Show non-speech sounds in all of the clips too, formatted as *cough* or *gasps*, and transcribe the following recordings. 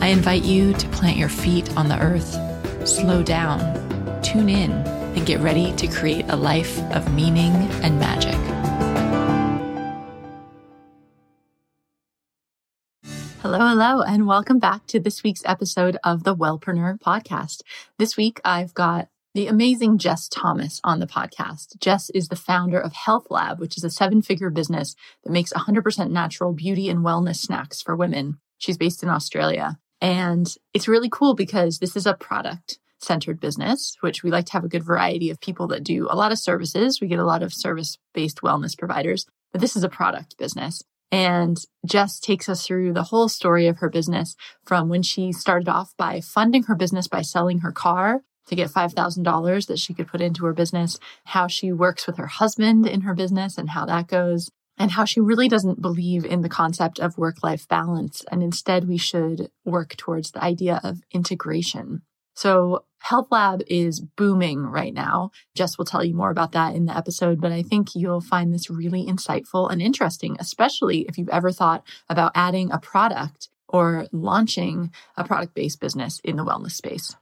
I invite you to plant your feet on the earth, slow down, tune in, and get ready to create a life of meaning and magic. Hello, hello, and welcome back to this week's episode of the Wellpreneur podcast. This week, I've got the amazing Jess Thomas on the podcast. Jess is the founder of Health Lab, which is a seven figure business that makes 100% natural beauty and wellness snacks for women. She's based in Australia. And it's really cool because this is a product centered business, which we like to have a good variety of people that do a lot of services. We get a lot of service based wellness providers, but this is a product business. And Jess takes us through the whole story of her business from when she started off by funding her business by selling her car to get $5,000 that she could put into her business, how she works with her husband in her business and how that goes, and how she really doesn't believe in the concept of work life balance. And instead, we should work towards the idea of integration. So, Health Lab is booming right now. Jess will tell you more about that in the episode, but I think you'll find this really insightful and interesting, especially if you've ever thought about adding a product or launching a product based business in the wellness space.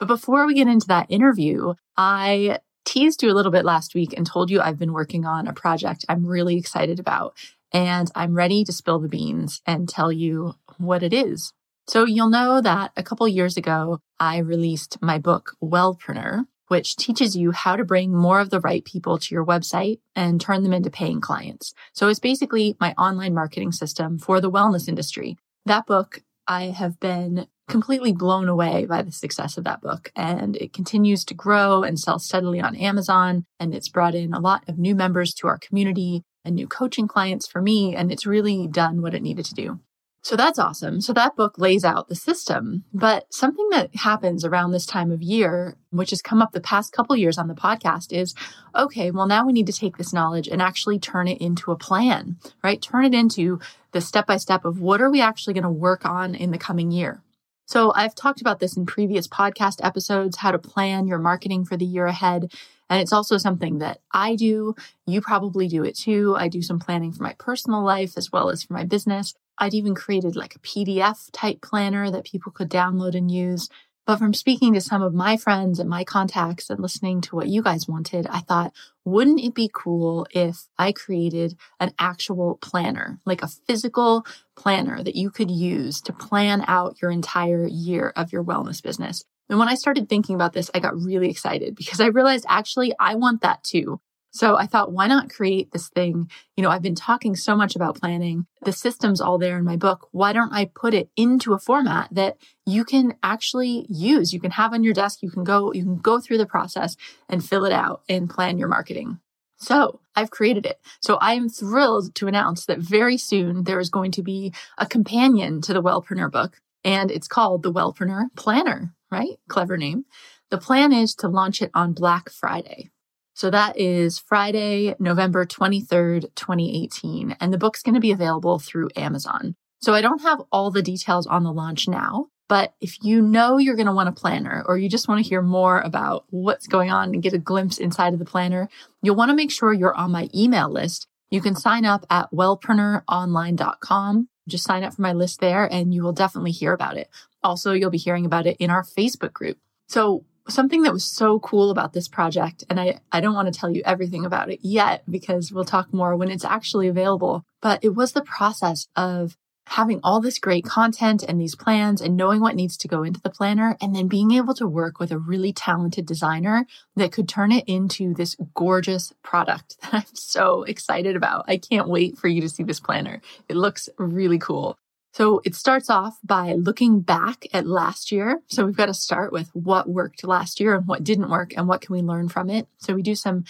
But before we get into that interview, I teased you a little bit last week and told you I've been working on a project I'm really excited about. And I'm ready to spill the beans and tell you what it is. So you'll know that a couple years ago, I released my book, Wellpreneur, which teaches you how to bring more of the right people to your website and turn them into paying clients. So it's basically my online marketing system for the wellness industry. That book I have been completely blown away by the success of that book. And it continues to grow and sell steadily on Amazon. And it's brought in a lot of new members to our community and new coaching clients for me. And it's really done what it needed to do. So that's awesome. So that book lays out the system. But something that happens around this time of year, which has come up the past couple years on the podcast is, okay, well, now we need to take this knowledge and actually turn it into a plan, right? Turn it into the step by step of what are we actually going to work on in the coming year? So I've talked about this in previous podcast episodes, how to plan your marketing for the year ahead. And it's also something that I do. You probably do it too. I do some planning for my personal life as well as for my business. I'd even created like a PDF type planner that people could download and use. But from speaking to some of my friends and my contacts and listening to what you guys wanted, I thought, wouldn't it be cool if I created an actual planner, like a physical planner that you could use to plan out your entire year of your wellness business? And when I started thinking about this, I got really excited because I realized actually I want that too. So I thought, why not create this thing? You know, I've been talking so much about planning. The system's all there in my book. Why don't I put it into a format that you can actually use? You can have on your desk. You can go, you can go through the process and fill it out and plan your marketing. So I've created it. So I am thrilled to announce that very soon there is going to be a companion to the Wellpreneur book and it's called the Wellpreneur Planner, right? Clever name. The plan is to launch it on Black Friday. So that is Friday, November 23rd, 2018. And the book's going to be available through Amazon. So I don't have all the details on the launch now, but if you know you're going to want a planner or you just want to hear more about what's going on and get a glimpse inside of the planner, you'll want to make sure you're on my email list. You can sign up at wellpreneuronline.com. Just sign up for my list there and you will definitely hear about it. Also, you'll be hearing about it in our Facebook group. So something that was so cool about this project, and I, I don't want to tell you everything about it yet because we'll talk more when it's actually available, but it was the process of having all this great content and these plans and knowing what needs to go into the planner and then being able to work with a really talented designer that could turn it into this gorgeous product *laughs* that I'm so excited about. I can't wait for you to see this planner. It looks really cool. So it starts off by looking back at last year. So we've got to start with what worked last year and what didn't work and what can we learn from it. So we do some,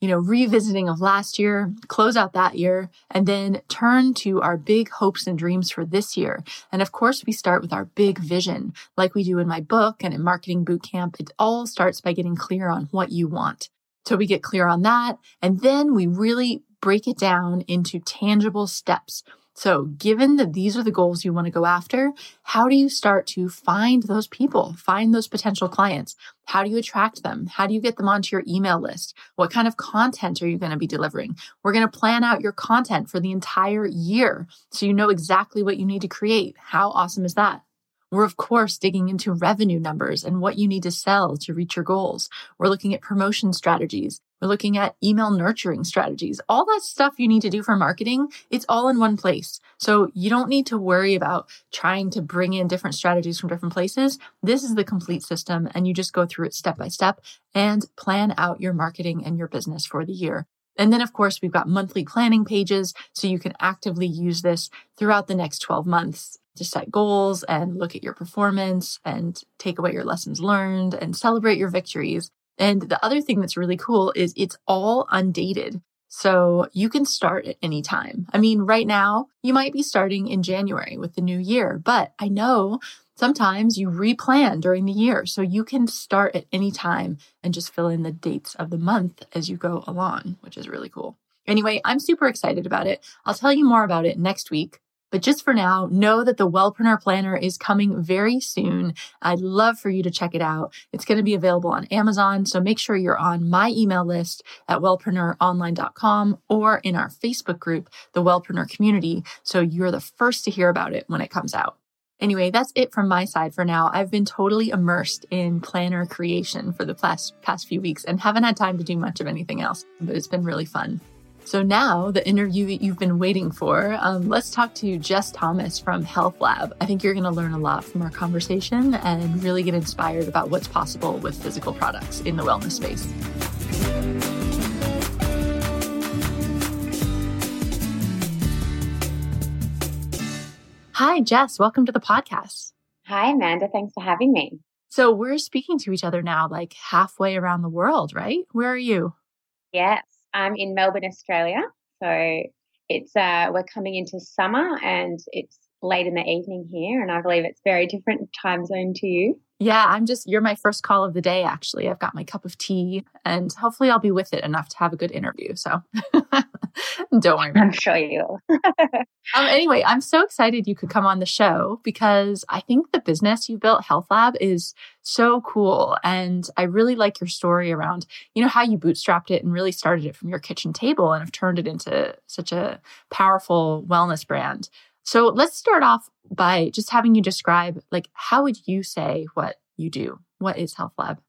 you know, revisiting of last year, close out that year, and then turn to our big hopes and dreams for this year. And of course, we start with our big vision, like we do in my book and in Marketing Bootcamp. It all starts by getting clear on what you want. So we get clear on that, and then we really break it down into tangible steps so, given that these are the goals you want to go after, how do you start to find those people, find those potential clients? How do you attract them? How do you get them onto your email list? What kind of content are you going to be delivering? We're going to plan out your content for the entire year so you know exactly what you need to create. How awesome is that? We're, of course, digging into revenue numbers and what you need to sell to reach your goals. We're looking at promotion strategies. We're looking at email nurturing strategies. All that stuff you need to do for marketing, it's all in one place. So you don't need to worry about trying to bring in different strategies from different places. This is the complete system, and you just go through it step by step and plan out your marketing and your business for the year. And then, of course, we've got monthly planning pages so you can actively use this throughout the next 12 months to set goals and look at your performance and take away your lessons learned and celebrate your victories. And the other thing that's really cool is it's all undated. So you can start at any time. I mean, right now, you might be starting in January with the new year, but I know sometimes you replan during the year. So you can start at any time and just fill in the dates of the month as you go along, which is really cool. Anyway, I'm super excited about it. I'll tell you more about it next week. But just for now, know that the Wellpreneur Planner is coming very soon. I'd love for you to check it out. It's going to be available on Amazon. So make sure you're on my email list at wellpreneuronline.com or in our Facebook group, the Wellpreneur Community. So you're the first to hear about it when it comes out. Anyway, that's it from my side for now. I've been totally immersed in planner creation for the past, past few weeks and haven't had time to do much of anything else, but it's been really fun. So now the interview that you've been waiting for, um, let's talk to Jess Thomas from Health Lab. I think you're going to learn a lot from our conversation and really get inspired about what's possible with physical products in the wellness space. Hi, Jess. Welcome to the podcast. Hi, Amanda. Thanks for having me. So we're speaking to each other now, like halfway around the world, right? Where are you? Yes, I'm in Melbourne, Australia. So it's uh, we're coming into summer and it's late in the evening here, and I believe it's very different time zone to you. Yeah, I'm just, you're my first call of the day, actually. I've got my cup of tea and hopefully I'll be with it enough to have a good interview. So *laughs* don't worry. I'm sure you will. *laughs* um, anyway, I'm so excited you could come on the show because I think the business you built, Health Lab, is so cool. And I really like your story around, you know, how you bootstrapped it and really started it from your kitchen table and have turned it into such a powerful wellness brand. So let's start off by just having you describe, like, how would you say what you do? What is Health Lab?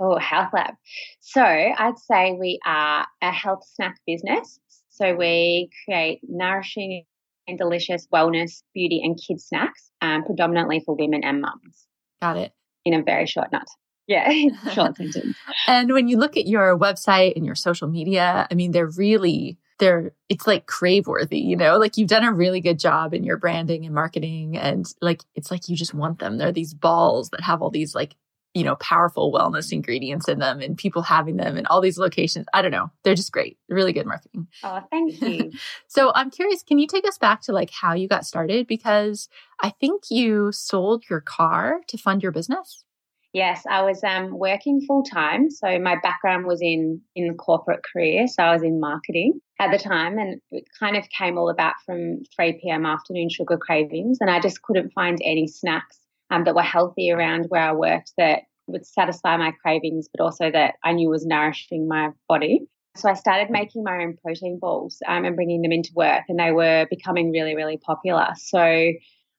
Oh, Health Lab. So I'd say we are a health snack business. So we create nourishing and delicious wellness, beauty, and kids snacks, um, predominantly for women and mums. Got it. In a very short nut. Yeah, *laughs* short *laughs* sentence. And when you look at your website and your social media, I mean, they're really they're it's like crave worthy you know? Like you've done a really good job in your branding and marketing and like it's like you just want them. They're these balls that have all these like you know powerful wellness ingredients in them and people having them in all these locations. I don't know. They're just great. Really good marketing. Oh thank you. *laughs* So i'm curious can you take us back to like how you got started? Because i think you sold your car to fund your business Yes, I was um, working full time. So my background was in in corporate career. So I was in marketing at the time, and it kind of came all about from 3 p.m. afternoon sugar cravings, and I just couldn't find any snacks um, that were healthy around where I worked that would satisfy my cravings, but also that I knew was nourishing my body. So I started making my own protein balls um, and bringing them into work, and they were becoming really, really popular. So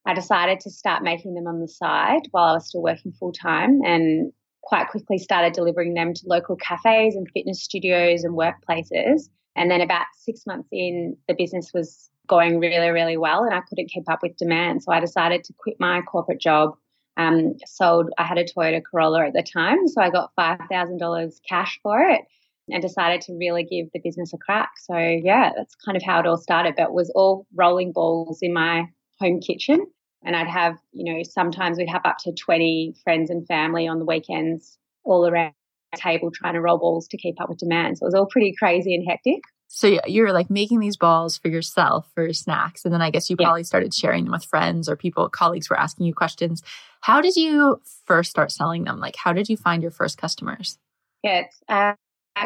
I decided to start making them on the side while I was still working full time and quite quickly started delivering them to local cafes and fitness studios and workplaces. And then about six months in, the business was going really, really well and I couldn't keep up with demand. So I decided to quit my corporate job. Um, sold, I had a Toyota Corolla at the time. So I got $5,000 cash for it and decided to really give the business a crack. So yeah, that's kind of how it all started. But it was all rolling balls in my home kitchen. And I'd have, you know, sometimes we'd have up to 20 friends and family on the weekends all around the table trying to roll balls to keep up with demand. So it was all pretty crazy and hectic. So you're like making these balls for yourself for snacks. And then I guess you probably yeah. started sharing them with friends or people, colleagues were asking you questions. How did you first start selling them? Like, how did you find your first customers? Yeah, it's uh,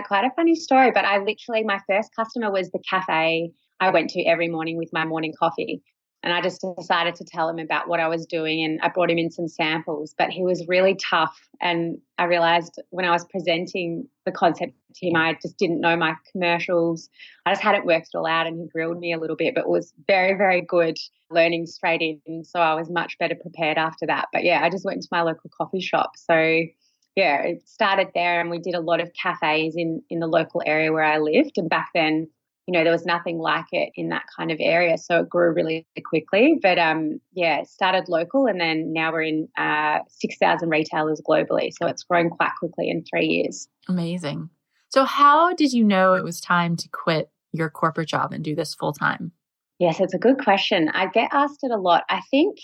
quite a funny story, but I literally, my first customer was the cafe I went to every morning with my morning coffee. And I just decided to tell him about what I was doing. And I brought him in some samples, but he was really tough. And I realized when I was presenting the concept to him, I just didn't know my commercials. I just hadn't worked it all out. And he grilled me a little bit, but was very, very good learning straight in. So I was much better prepared after that. But yeah, I just went to my local coffee shop. So yeah, it started there and we did a lot of cafes in in the local area where I lived. And back then you know, there was nothing like it in that kind of area. So it grew really quickly. But um, yeah, started local and then now we're in uh, 6,000 retailers globally. So it's grown quite quickly in three years. Amazing. So, how did you know it was time to quit your corporate job and do this full time? Yes, it's a good question. I get asked it a lot. I think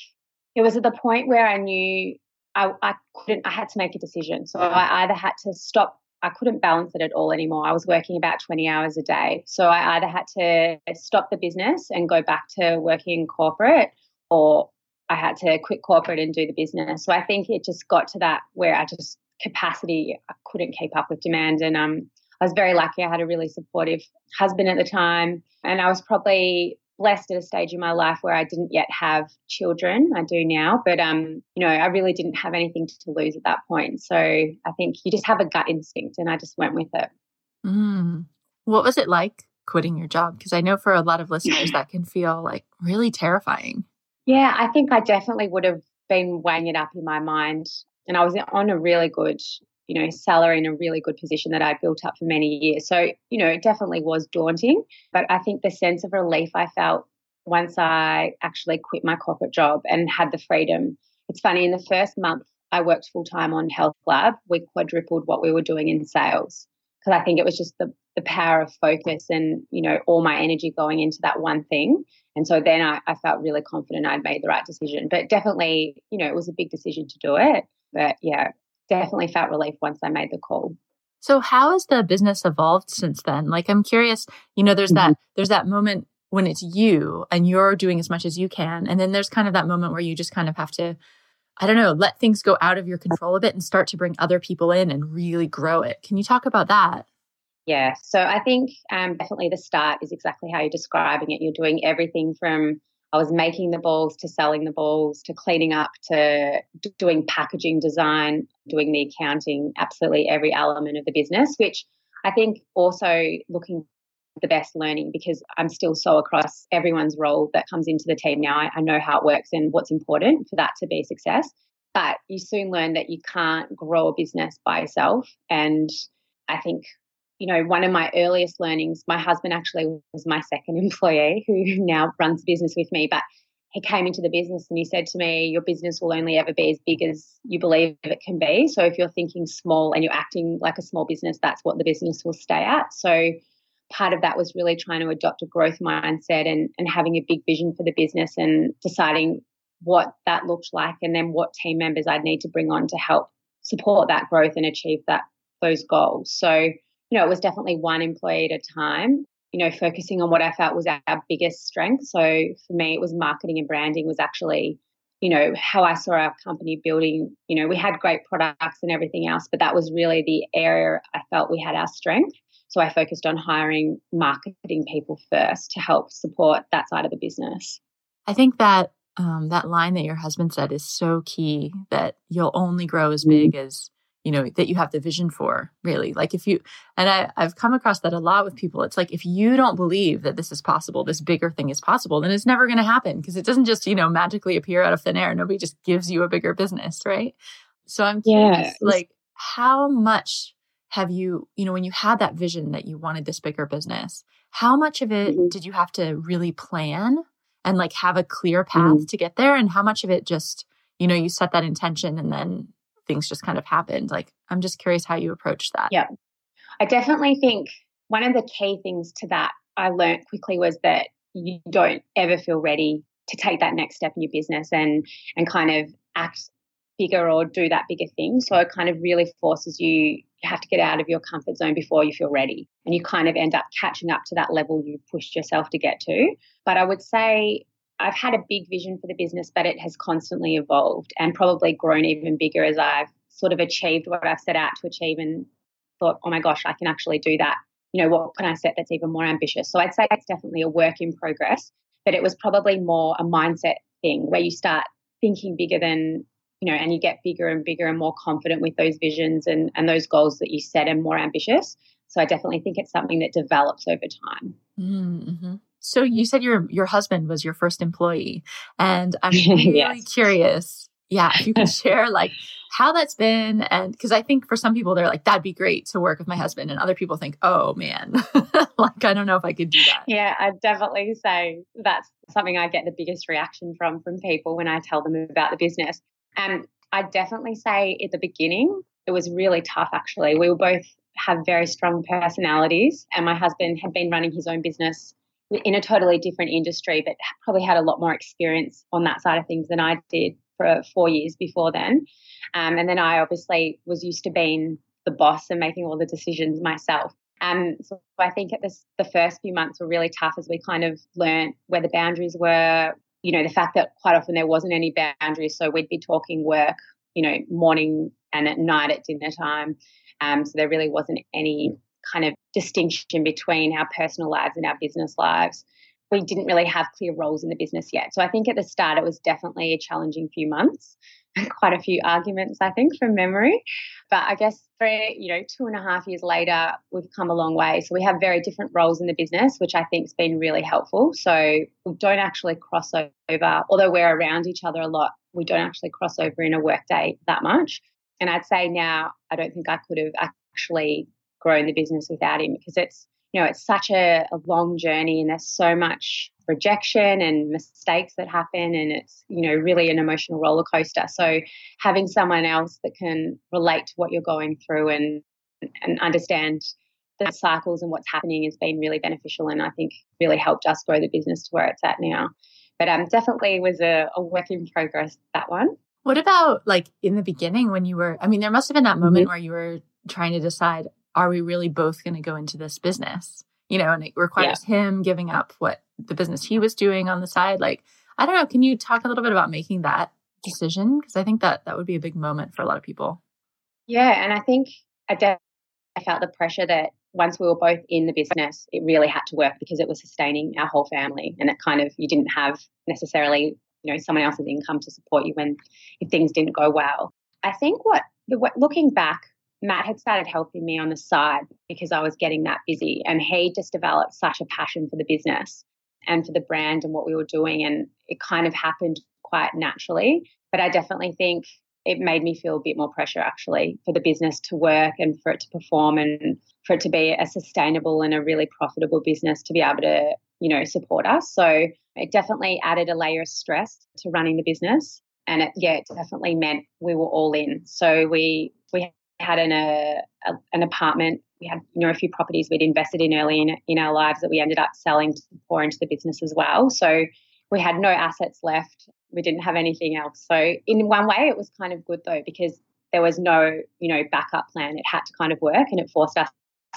it was at the point where I knew I, I couldn't, I had to make a decision. So I either had to stop I couldn't balance it at all anymore. I was working about 20 hours a day. So I either had to stop the business and go back to working in corporate or I had to quit corporate and do the business. So I think it just got to that where I just capacity I couldn't keep up with demand and um I was very lucky. I had a really supportive husband at the time and I was probably blessed at a stage in my life where I didn't yet have children. I do now, but um, you know, I really didn't have anything to lose at that point. So I think you just have a gut instinct, and I just went with it. Mm. What was it like quitting your job? Because I know for a lot of listeners that can feel like really terrifying. Yeah, I think I definitely would have been weighing it up in my mind, and I was on a really good you know, salary in a really good position that I built up for many years. So, you know, it definitely was daunting. But I think the sense of relief I felt once I actually quit my corporate job and had the freedom. It's funny, in the first month I worked full time on Health Lab, we quadrupled what we were doing in sales. Because I think it was just the, the power of focus and, you know, all my energy going into that one thing. And so then I, I felt really confident I'd made the right decision. But definitely, you know, it was a big decision to do it. But yeah, definitely felt relief once I made the call. So how has the business evolved since then? Like I'm curious, you know, there's mm-hmm. that there's that moment when it's you and you're doing as much as you can. And then there's kind of that moment where you just kind of have to I don't know, let things go out of your control a bit and start to bring other people in and really grow it. Can you talk about that? Yeah, so I think um, definitely the start is exactly how you're describing it. You're doing everything from I was making the balls to selling the balls to cleaning up to doing packaging design, doing the accounting, absolutely every element of the business, which I think also looking the best learning because I'm still so across everyone's role that comes into the team now. I, I know how it works and what's important for that to be a success. But you soon learn that you can't grow a business by yourself. And I think you know, one of my earliest learnings, my husband actually was my second *laughs* employee who now runs business with me, but he came into the business and he said to me, Your business will only ever be as big as you believe it can be. So if you're thinking small and you're acting like a small business, that's what the business will stay at. So part of that was really trying to adopt a growth mindset and, and having a big vision for the business and deciding what that looked like and then what team members I'd need to bring on to help support that growth and achieve that those goals. So you know, it was definitely one employee at a time, you know, focusing on what I felt was our biggest strength. So for me, it was marketing and branding was actually, you know, how I saw our company building. You know, we had great products and everything else, but that was really the area I felt we had our strength. So I focused on hiring marketing people first to help support that side of the business. I think that um, that line that your husband said is so key that you'll only grow as big mm-hmm. as you know that you have the vision for really like if you and I, i've come across that a lot with people it's like if you don't believe that this is possible this bigger thing is possible then it's never going to happen because it doesn't just you know magically appear out of thin air nobody just gives you a bigger business right so i'm curious yeah. like how much have you you know when you had that vision that you wanted this bigger business how much of it mm-hmm. did you have to really plan and like have a clear path mm-hmm. to get there and how much of it just you know you set that intention and then things just kind of happened. Like, I'm just curious how you approach that. Yeah. I definitely think one of the key things to that I learned quickly was that you don't ever feel ready to take that next step in your business and and kind of act bigger or do that bigger thing. So it kind of really forces you, you have to get out of your comfort zone before you feel ready. And you kind of end up catching up to that level you've pushed yourself to get to. But I would say I've had a big vision for the business, but it has constantly evolved and probably grown even bigger as I've sort of achieved what I've set out to achieve and thought, oh my gosh, I can actually do that. You know, what can I set that's even more ambitious? So I'd say it's definitely a work in progress, but it was probably more a mindset thing where you start thinking bigger than, you know, and you get bigger and bigger and more confident with those visions and, and those goals that you set and more ambitious. So I definitely think it's something that develops over time. Mm-hmm. So you said your your husband was your first employee, and I'm *laughs* really yes. curious. Yeah, if you can *laughs* share like how that's been, and because I think for some people they're like that'd be great to work with my husband, and other people think, oh man, *laughs* like I don't know if I could do that. Yeah, I'd definitely say that's something I get the biggest reaction from from people when I tell them about the business. And I'd definitely say at the beginning it was really tough. Actually, we were both have very strong personalities, and my husband had been running his own business in a totally different industry, but probably had a lot more experience on that side of things than I did for four years before then. Um, and then I obviously was used to being the boss and making all the decisions myself. Um, so I think at this, the first few months were really tough as we kind of learned where the boundaries were. You know, the fact that quite often there wasn't any boundaries, so we'd be talking work, you know, morning and at night at dinner time. Um, so there really wasn't any kind of distinction between our personal lives and our business lives. We didn't really have clear roles in the business yet. So I think at the start it was definitely a challenging few months and *laughs* quite a few arguments, I think, from memory. But I guess for, you know, two and a half years later, we've come a long way. So we have very different roles in the business, which I think has been really helpful. So we don't actually cross over, although we're around each other a lot, we don't actually cross over in a work day that much. And I'd say now I don't think I could have actually grown the business without him because it's you know it's such a, a long journey and there's so much rejection and mistakes that happen and it's you know really an emotional roller coaster so having someone else that can relate to what you're going through and and understand the cycles and what's happening has been really beneficial and I think really helped us grow the business to where it's at now. But um, definitely was a, a work in progress that one. What about like in the beginning when you were? I mean, there must have been that moment mm-hmm. where you were trying to decide are we really both going to go into this business? You know, and it requires yeah. him giving up what the business he was doing on the side. Like, I don't know. Can you talk a little bit about making that decision? Because I think that that would be a big moment for a lot of people. Yeah. And I think I, de- I felt the pressure that once we were both in the business, it really had to work because it was sustaining our whole family. And it kind of, you didn't have necessarily, you know, someone else's income to support you when if things didn't go well. I think what, the, looking back, Matt had started helping me on the side because I was getting that busy. And he just developed such a passion for the business and for the brand and what we were doing. And it kind of happened quite naturally. But I definitely think it made me feel a bit more pressure actually for the business to work and for it to perform and for it to be a sustainable and a really profitable business to be able to, you know, support us. So it definitely added a layer of stress to running the business. And it, yeah, it definitely meant we were all in. So we we had an, a, a, an apartment. We had you know a few properties we'd invested in early in, in our lives that we ended up selling to pour into the business as well. So we had no assets left. We didn't have anything else. So in one way, it was kind of good though because there was no you know backup plan. It had to kind of work, and it forced us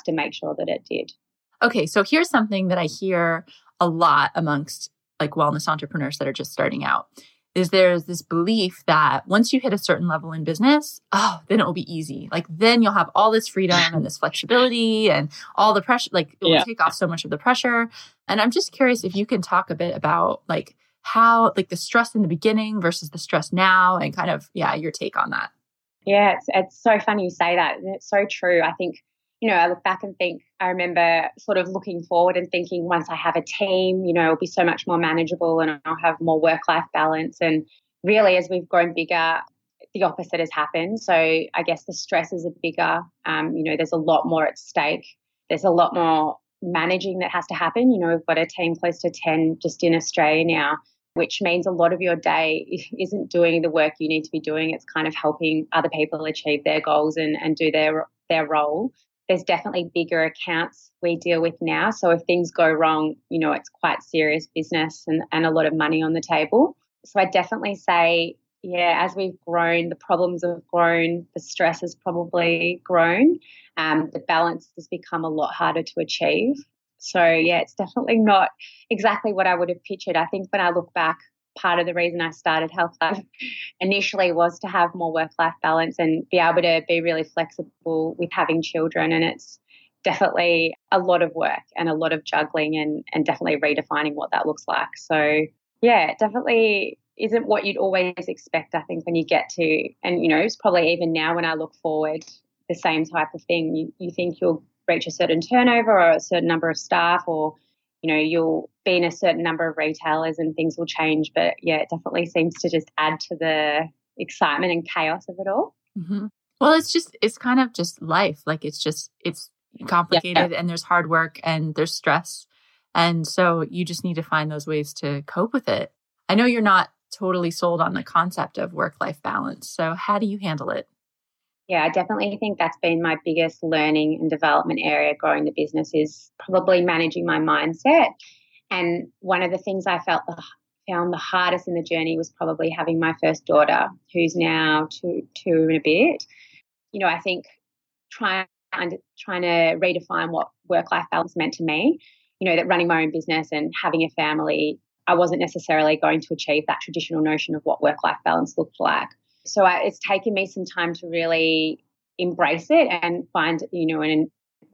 to make sure that it did. Okay, so here's something that I hear a lot amongst like wellness entrepreneurs that are just starting out is there's this belief that once you hit a certain level in business, oh, then it will be easy. Like then you'll have all this freedom and this flexibility and all the pressure, like it will yeah. take off so much of the pressure. And I'm just curious if you can talk a bit about like how, like the stress in the beginning versus the stress now and kind of, yeah, your take on that. Yeah, it's, it's so funny you say that. And it's so true. I think you know, I look back and think, I remember sort of looking forward and thinking, once I have a team, you know, it'll be so much more manageable and I'll have more work life balance. And really, as we've grown bigger, the opposite has happened. So I guess the stresses are bigger. Um, you know, there's a lot more at stake. There's a lot more managing that has to happen. You know, we've got a team close to 10 just in Australia now, which means a lot of your day *laughs* isn't doing the work you need to be doing. It's kind of helping other people achieve their goals and, and do their their role there's definitely bigger accounts we deal with now. So if things go wrong, you know, it's quite serious business and, and a lot of money on the table. So I definitely say yeah, as we've grown, the problems have grown, the stress has probably grown, um, the balance has become a lot harder to achieve. So, yeah, it's definitely not exactly what I would have pictured. I think when I look back, part of the reason I started Health Lab initially was to have more work life balance and be able to be really flexible with having children. And it's definitely a lot of work and a lot of juggling and, and definitely redefining what that looks like. So, yeah, definitely isn't what you'd always expect, I think, when you get to, and you know, it's probably even now when I look forward, the same type of thing. You, you think you'll reach a certain turnover or a certain number of staff, or, you know, you'll be in a certain number of retailers and things will change. But yeah, it definitely seems to just add to the excitement and chaos of it all. Mm-hmm. Well, it's just, it's kind of just life. Like it's just, it's complicated yeah. and there's hard work and there's stress. And so you just need to find those ways to cope with it. I know you're not totally sold on the concept of work life balance. So, how do you handle it? Yeah, I definitely think that's been my biggest learning and development area growing the business is probably managing my mindset. And one of the things I felt the, found the hardest in the journey was probably having my first daughter, who's now two two and a bit. You know, I think trying trying to redefine what work life balance meant to me. You know, that running my own business and having a family I wasn't necessarily going to achieve that traditional notion of what work life balance looked like. So I, it's taken me some time to really embrace it and find, you know, an,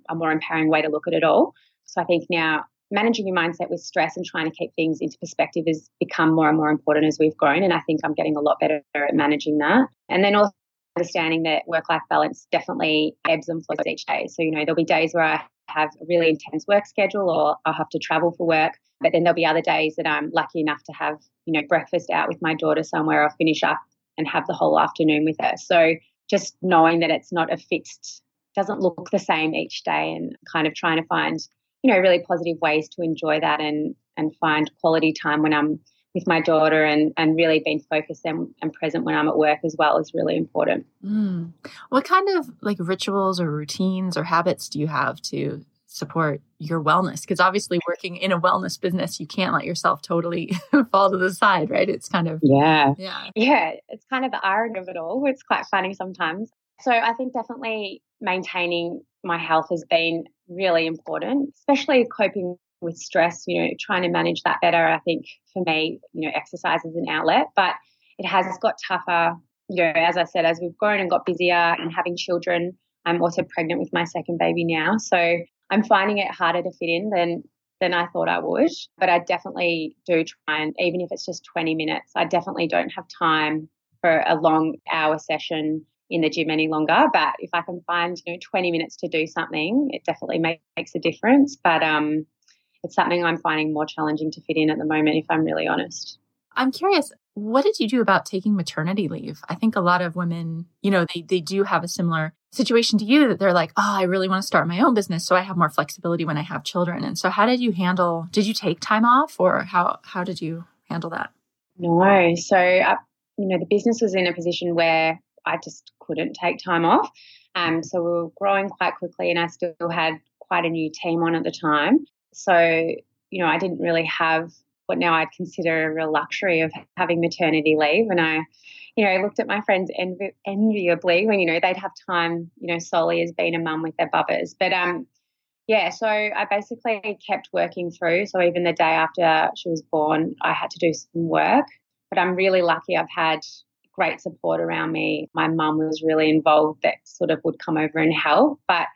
a more empowering way to look at it all. So I think now managing your mindset with stress and trying to keep things into perspective has become more and more important as we've grown. And I think I'm getting a lot better at managing that. And then also understanding that work life balance definitely ebbs and flows each day. So, you know, there'll be days where I have a really intense work schedule or I'll have to travel for work. But then there'll be other days that I'm lucky enough to have, you know, breakfast out with my daughter somewhere or finish up and have the whole afternoon with her. So just knowing that it's not a fixed, doesn't look the same each day and kind of trying to find, you know, really positive ways to enjoy that and and find quality time when I'm with my daughter and and really being focused and, and present when I'm at work as well is really important. Mm. What kind of like rituals or routines or habits do you have to support your wellness because obviously working in a wellness business you can't let yourself totally *laughs* fall to the side right? It's kind of yeah. Yeah. Yeah it's kind of the irony of it all. It's quite funny sometimes. So i think definitely maintaining my health has been really important especially coping with stress you know trying to manage that better i think for me you know exercise is an outlet but it has got tougher you know as i said as we've grown and got busier and having children I'm also pregnant with my second baby now. So I'm finding it harder to fit in than than I thought I would. But I definitely do try and even if it's just 20 minutes, I definitely don't have time for a long hour session in the gym any longer. But if I can find, you know, 20 minutes to do something, it definitely makes a difference. But um it's something I'm finding more challenging to fit in at the moment, if I'm really honest. I'm curious, what did you do about taking maternity leave? I think a lot of women, you know, they, they do have a similar situation to you that they're like, oh, I really want to start my own business. So I have more flexibility when I have children. And so how did you handle, did you take time off or how, how did you handle that? No. So, uh, you know, the business was in a position where I just couldn't take time off. Um, so we were growing quite quickly and I still had quite a new team on at the time. So, you know, I didn't really have what now I'd consider a real luxury of having maternity leave. And I, you know, I looked at my friends envi- enviably when, you know, they'd have time, you know, solely as being a mum with their bubbers. But um, yeah, so I basically kept working through. So even the day after she was born, I had to do some work. But I'm really lucky I've had great support around me. My mum was really involved that sort of would come over and help. But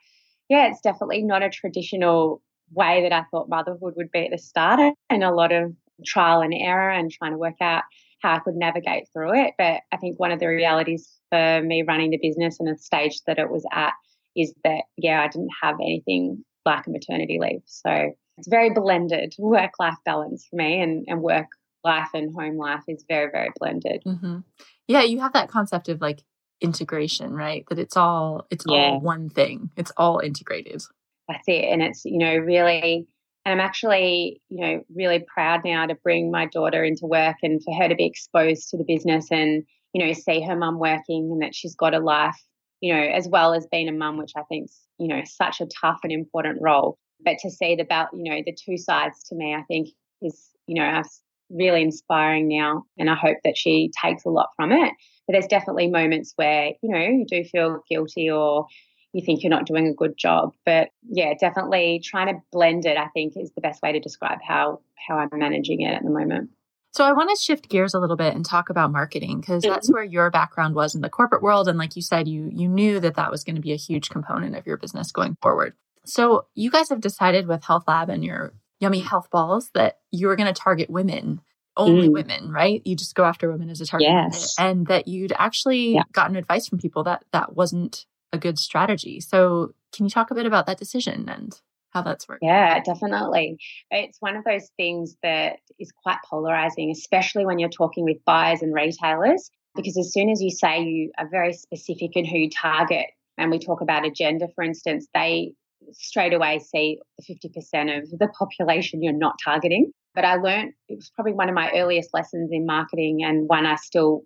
yeah, it's definitely not a traditional way that I thought motherhood would be at the start and a lot of trial and error and trying to work out how I could navigate through it. But I think one of the realities for me running the business and the stage that it was at is that, yeah, I didn't have anything like a maternity leave. So it's very blended work life balance for me and, and work life and home life is very, very blended. Mm-hmm. Yeah, you have that concept of like integration, right? That it's all it's yeah. all one thing. It's all integrated. That's it. And it's, you know, really and I'm actually, you know, really proud now to bring my daughter into work and for her to be exposed to the business and, you know, see her mum working and that she's got a life, you know, as well as being a mum, which I think's, you know, such a tough and important role. But to see the about, you know, the two sides to me, I think is, you know, really inspiring now. And I hope that she takes a lot from it. But there's definitely moments where, you know, you do feel guilty or you think you're not doing a good job. But yeah, definitely trying to blend it, I think, is the best way to describe how how I'm managing it at the moment. So I want to shift gears a little bit and talk about marketing because mm-hmm. that's where your background was in the corporate world and like you said you you knew that that was going to be a huge component of your business going forward. So you guys have decided with Health Lab and your yummy health balls that you're going to target women only mm. women, right? You just go after women as a target, yes. and that you'd actually yeah. gotten advice from people that that wasn't a good strategy. So, can you talk a bit about that decision and how that's worked? Yeah, definitely. It's one of those things that is quite polarizing, especially when you're talking with buyers and retailers, because as soon as you say you are very specific in who you target, and we talk about agenda, for instance, they straight away see 50% of the population you're not targeting. But I learned it was probably one of my earliest lessons in marketing, and one I still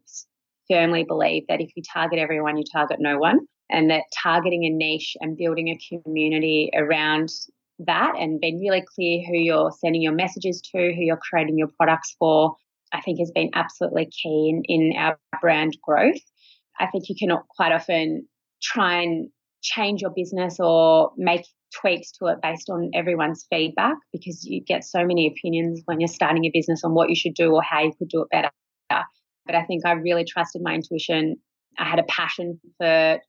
firmly believe that if you target everyone, you target no one and that targeting a niche and building a community around that and being really clear who you're sending your messages to, who you're creating your products for, I think has been absolutely key in, in our brand growth. I think you can quite often try and change your business or make tweaks to it based on everyone's feedback because you get so many opinions when you're starting a business on what you should do or how you could do it better. But I think I really trusted my intuition. I had a passion for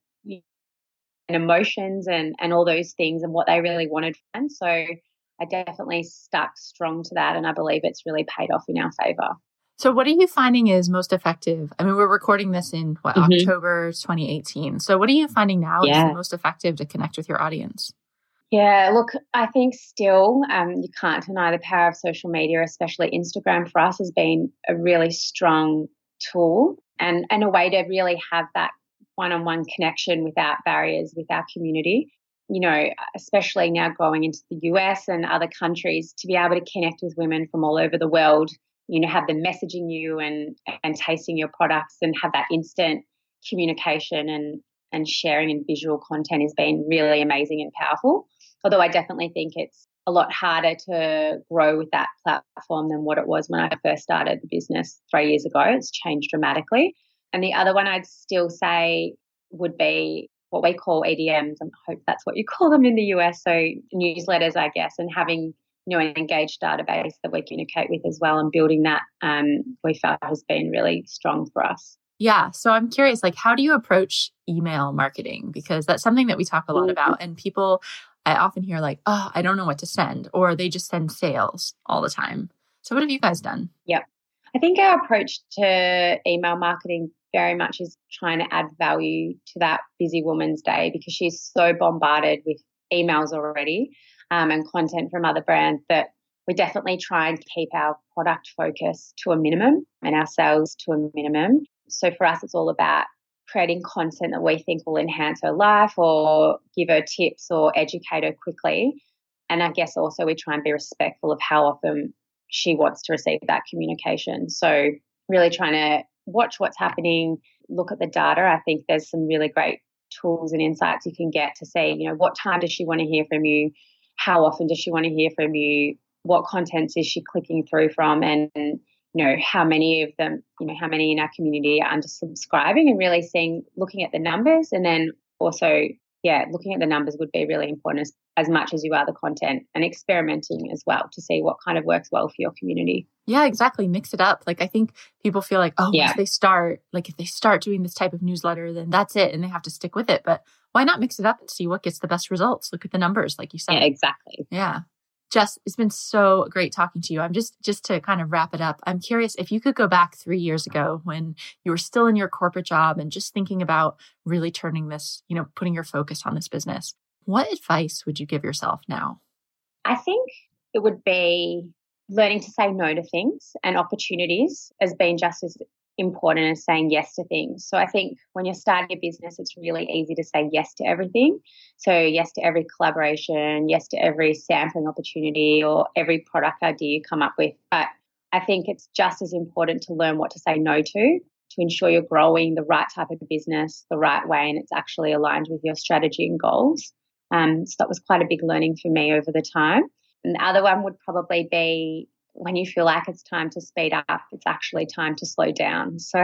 emotions and, and all those things and what they really wanted. And so I definitely stuck strong to that. And I believe it's really paid off in our favor. So, what are you finding is most effective? I mean, we're recording this in what, mm-hmm. October 2018. So, what are you finding now yeah. is most effective to connect with your audience? Yeah, look, I think still um, you can't deny the power of social media, especially Instagram for us has been a really strong tool and, and a way to really have that one on one connection without barriers with our community. You know, especially now going into the US and other countries, to be able to connect with women from all over the world, you know, have them messaging you and and tasting your products and have that instant communication and and sharing and visual content has been really amazing and powerful. Although I definitely think it's a lot harder to grow with that platform than what it was when I first started the business three years ago. It's changed dramatically. And the other one I'd still say would be what we call EDMs. I hope that's what you call them in the US. So newsletters, I guess, and having you know an engaged database that we communicate with as well, and building that um, we felt has been really strong for us. Yeah. So I'm curious, like, how do you approach email marketing? Because that's something that we talk a lot mm-hmm. about, and people I often hear like, oh, I don't know what to send, or they just send sales all the time. So what have you guys done? Yep. I think our approach to email marketing very much is trying to add value to that busy woman's day because she's so bombarded with emails already um, and content from other brands that we definitely try and keep our product focus to a minimum and our sales to a minimum. So for us, it's all about creating content that we think will enhance her life or give her tips or educate her quickly. And I guess also we try and be respectful of how often she wants to receive that communication. So really trying to watch what's happening, look at the data. I think there's some really great tools and insights you can get to say, you know, what time does she want to hear from you? How often does she want to hear from you? What contents is she clicking through from? And, you know, how many of them, you know, how many in our community are unsubscribing and really seeing, looking at the numbers and then also yeah, looking at the numbers would be really important as, as much as you are the content and experimenting as well to see what kind of works well for your community. Yeah, exactly. Mix it up. Like I think people feel like, oh, yeah. they start, like if they start doing this type of newsletter, then that's it and they have to stick with it. But why not mix it up and see what gets the best results? Look at the numbers, like you said. Yeah, exactly. Yeah. Jess, it's been so great talking to you. I'm just just to kind of wrap it up. I'm curious if you could go back 3 years ago when you were still in your corporate job and just thinking about really turning this, you know, putting your focus on this business. What advice would you give yourself now? I think it would be learning to say no to things and opportunities as being just as important as saying yes to things. So I think when you're starting a business, it's really easy to say yes to everything. So, yes to every collaboration, yes to every sampling opportunity or every product idea you come up with. But I think it's just as important to learn what to say no to to ensure you're growing the right type of business the right way and it's actually aligned with your strategy and goals. Um, so that was quite a big learning for me over the time. And the other one would probably be when you feel like it's time to speed up, it's actually time to slow down. *laughs* So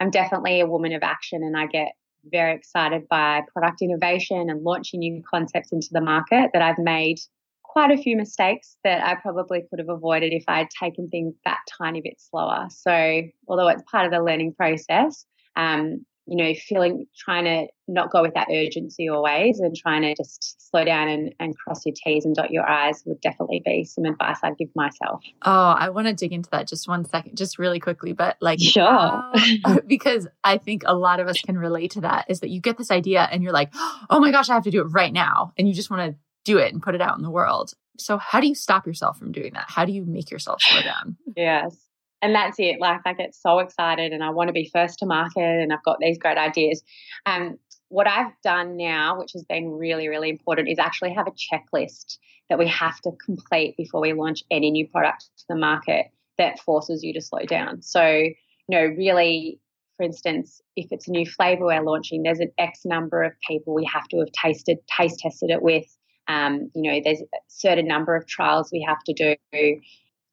I'm definitely a woman of action and I get very excited by product innovation and launching new concepts into the market that I've made quite a few mistakes that I probably could have avoided if I had taken things that tiny bit slower. So, although it's part of the learning process, um, you know, feeling trying to not go with that urgency always and trying to just slow down and, and cross your T's and dot your I's would definitely be some advice I'd give myself. Oh, I want to dig into that just one second, just really quickly, but like, sure. Um, *laughs* because I think a lot of us can relate to that is that you get this idea and you're like, *gasps* oh my gosh, I have to do it right now. And you just want to do it and put it out in the world. So, how do you stop yourself from doing that? How do you make yourself slow down? yes and that's it. Like I get so excited and I want to be first to market and I've got these great ideas. Um, what I've done now, which has been really, really important, is actually have a checklist that we have to complete before we launch any new product to the market that forces you to slow down. So, you know, really, for instance, if it's a new flavor we're launching, there's an X number of people we have to have tasted, taste tested it with. Um, you know, there's a certain number of trials we have to do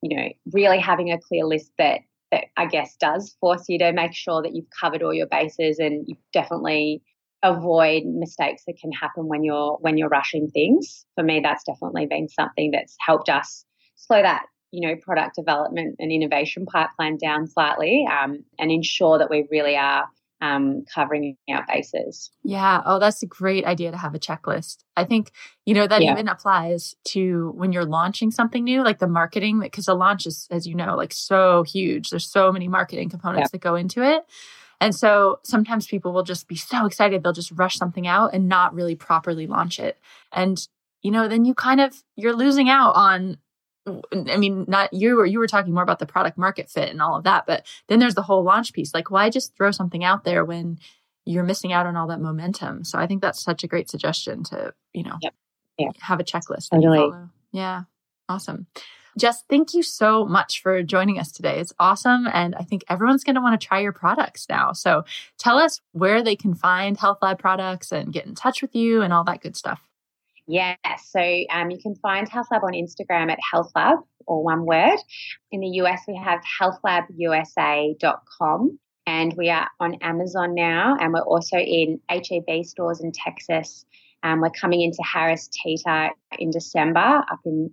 you know, really having a clear list that that I guess does force you to make sure that you've covered all your bases and you definitely avoid mistakes that can happen when you're when you're rushing things. For me, that's definitely been something that's helped us slow that you know product development and innovation pipeline down slightly um, and ensure that we really are um, covering our bases. Yeah. Oh, that's a great idea to have a checklist. I think, you know, that yeah. even applies to when you're launching something new, like the marketing, because the launch is, as you know, like so huge. There's so many marketing components yeah. that go into it. And so sometimes people will just be so excited, they'll just rush something out and not really properly launch it. And, you know, then you kind of, you're losing out on I mean, not you were you were talking more about the product market fit and all of that, but then there's the whole launch piece. Like, why just throw something out there when you're missing out on all that momentum? So I think that's such a great suggestion to, you know, yep. yeah. have a checklist. Totally. Yeah. Awesome. Jess, thank you so much for joining us today. It's awesome. And I think everyone's going to want to try your products now. So tell us where they can find Health Lab products and get in touch with you and all that good stuff. Yeah, so um, you can find Health Lab on Instagram at Health Lab, or one word. In the US, we have healthlabusa.com, and we are on Amazon now, and we're also in HEB stores in Texas. Um, we're coming into Harris Teeter in December up in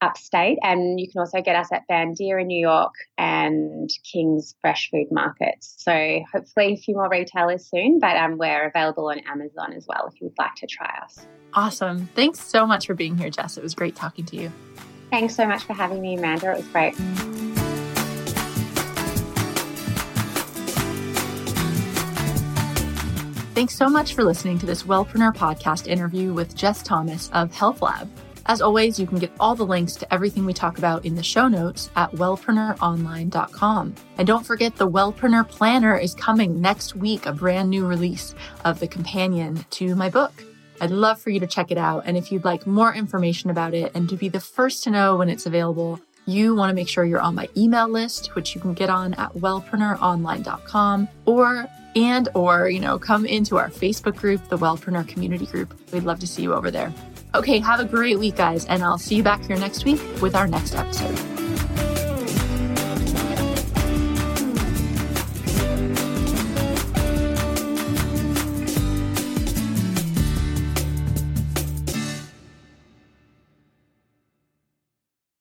upstate, and you can also get us at Bandera in New York and King's Fresh Food Markets. So hopefully a few more retailers soon, but um, we're available on Amazon as well if you'd like to try us. Awesome. Thanks so much for being here, Jess. It was great talking to you. Thanks so much for having me, Amanda. It was great. Thanks so much for listening to this Wellpreneur podcast interview with Jess Thomas of Health Lab. As always, you can get all the links to everything we talk about in the show notes at wellpreneuronline.com. And don't forget the Wellpreneur Planner is coming next week, a brand new release of the companion to my book. I'd love for you to check it out. And if you'd like more information about it and to be the first to know when it's available, you want to make sure you're on my email list, which you can get on at wellpreneuronline.com or and or, you know, come into our Facebook group, the Wellpreneur Community Group. We'd love to see you over there. Okay, have a great week, guys, and I'll see you back here next week with our next episode.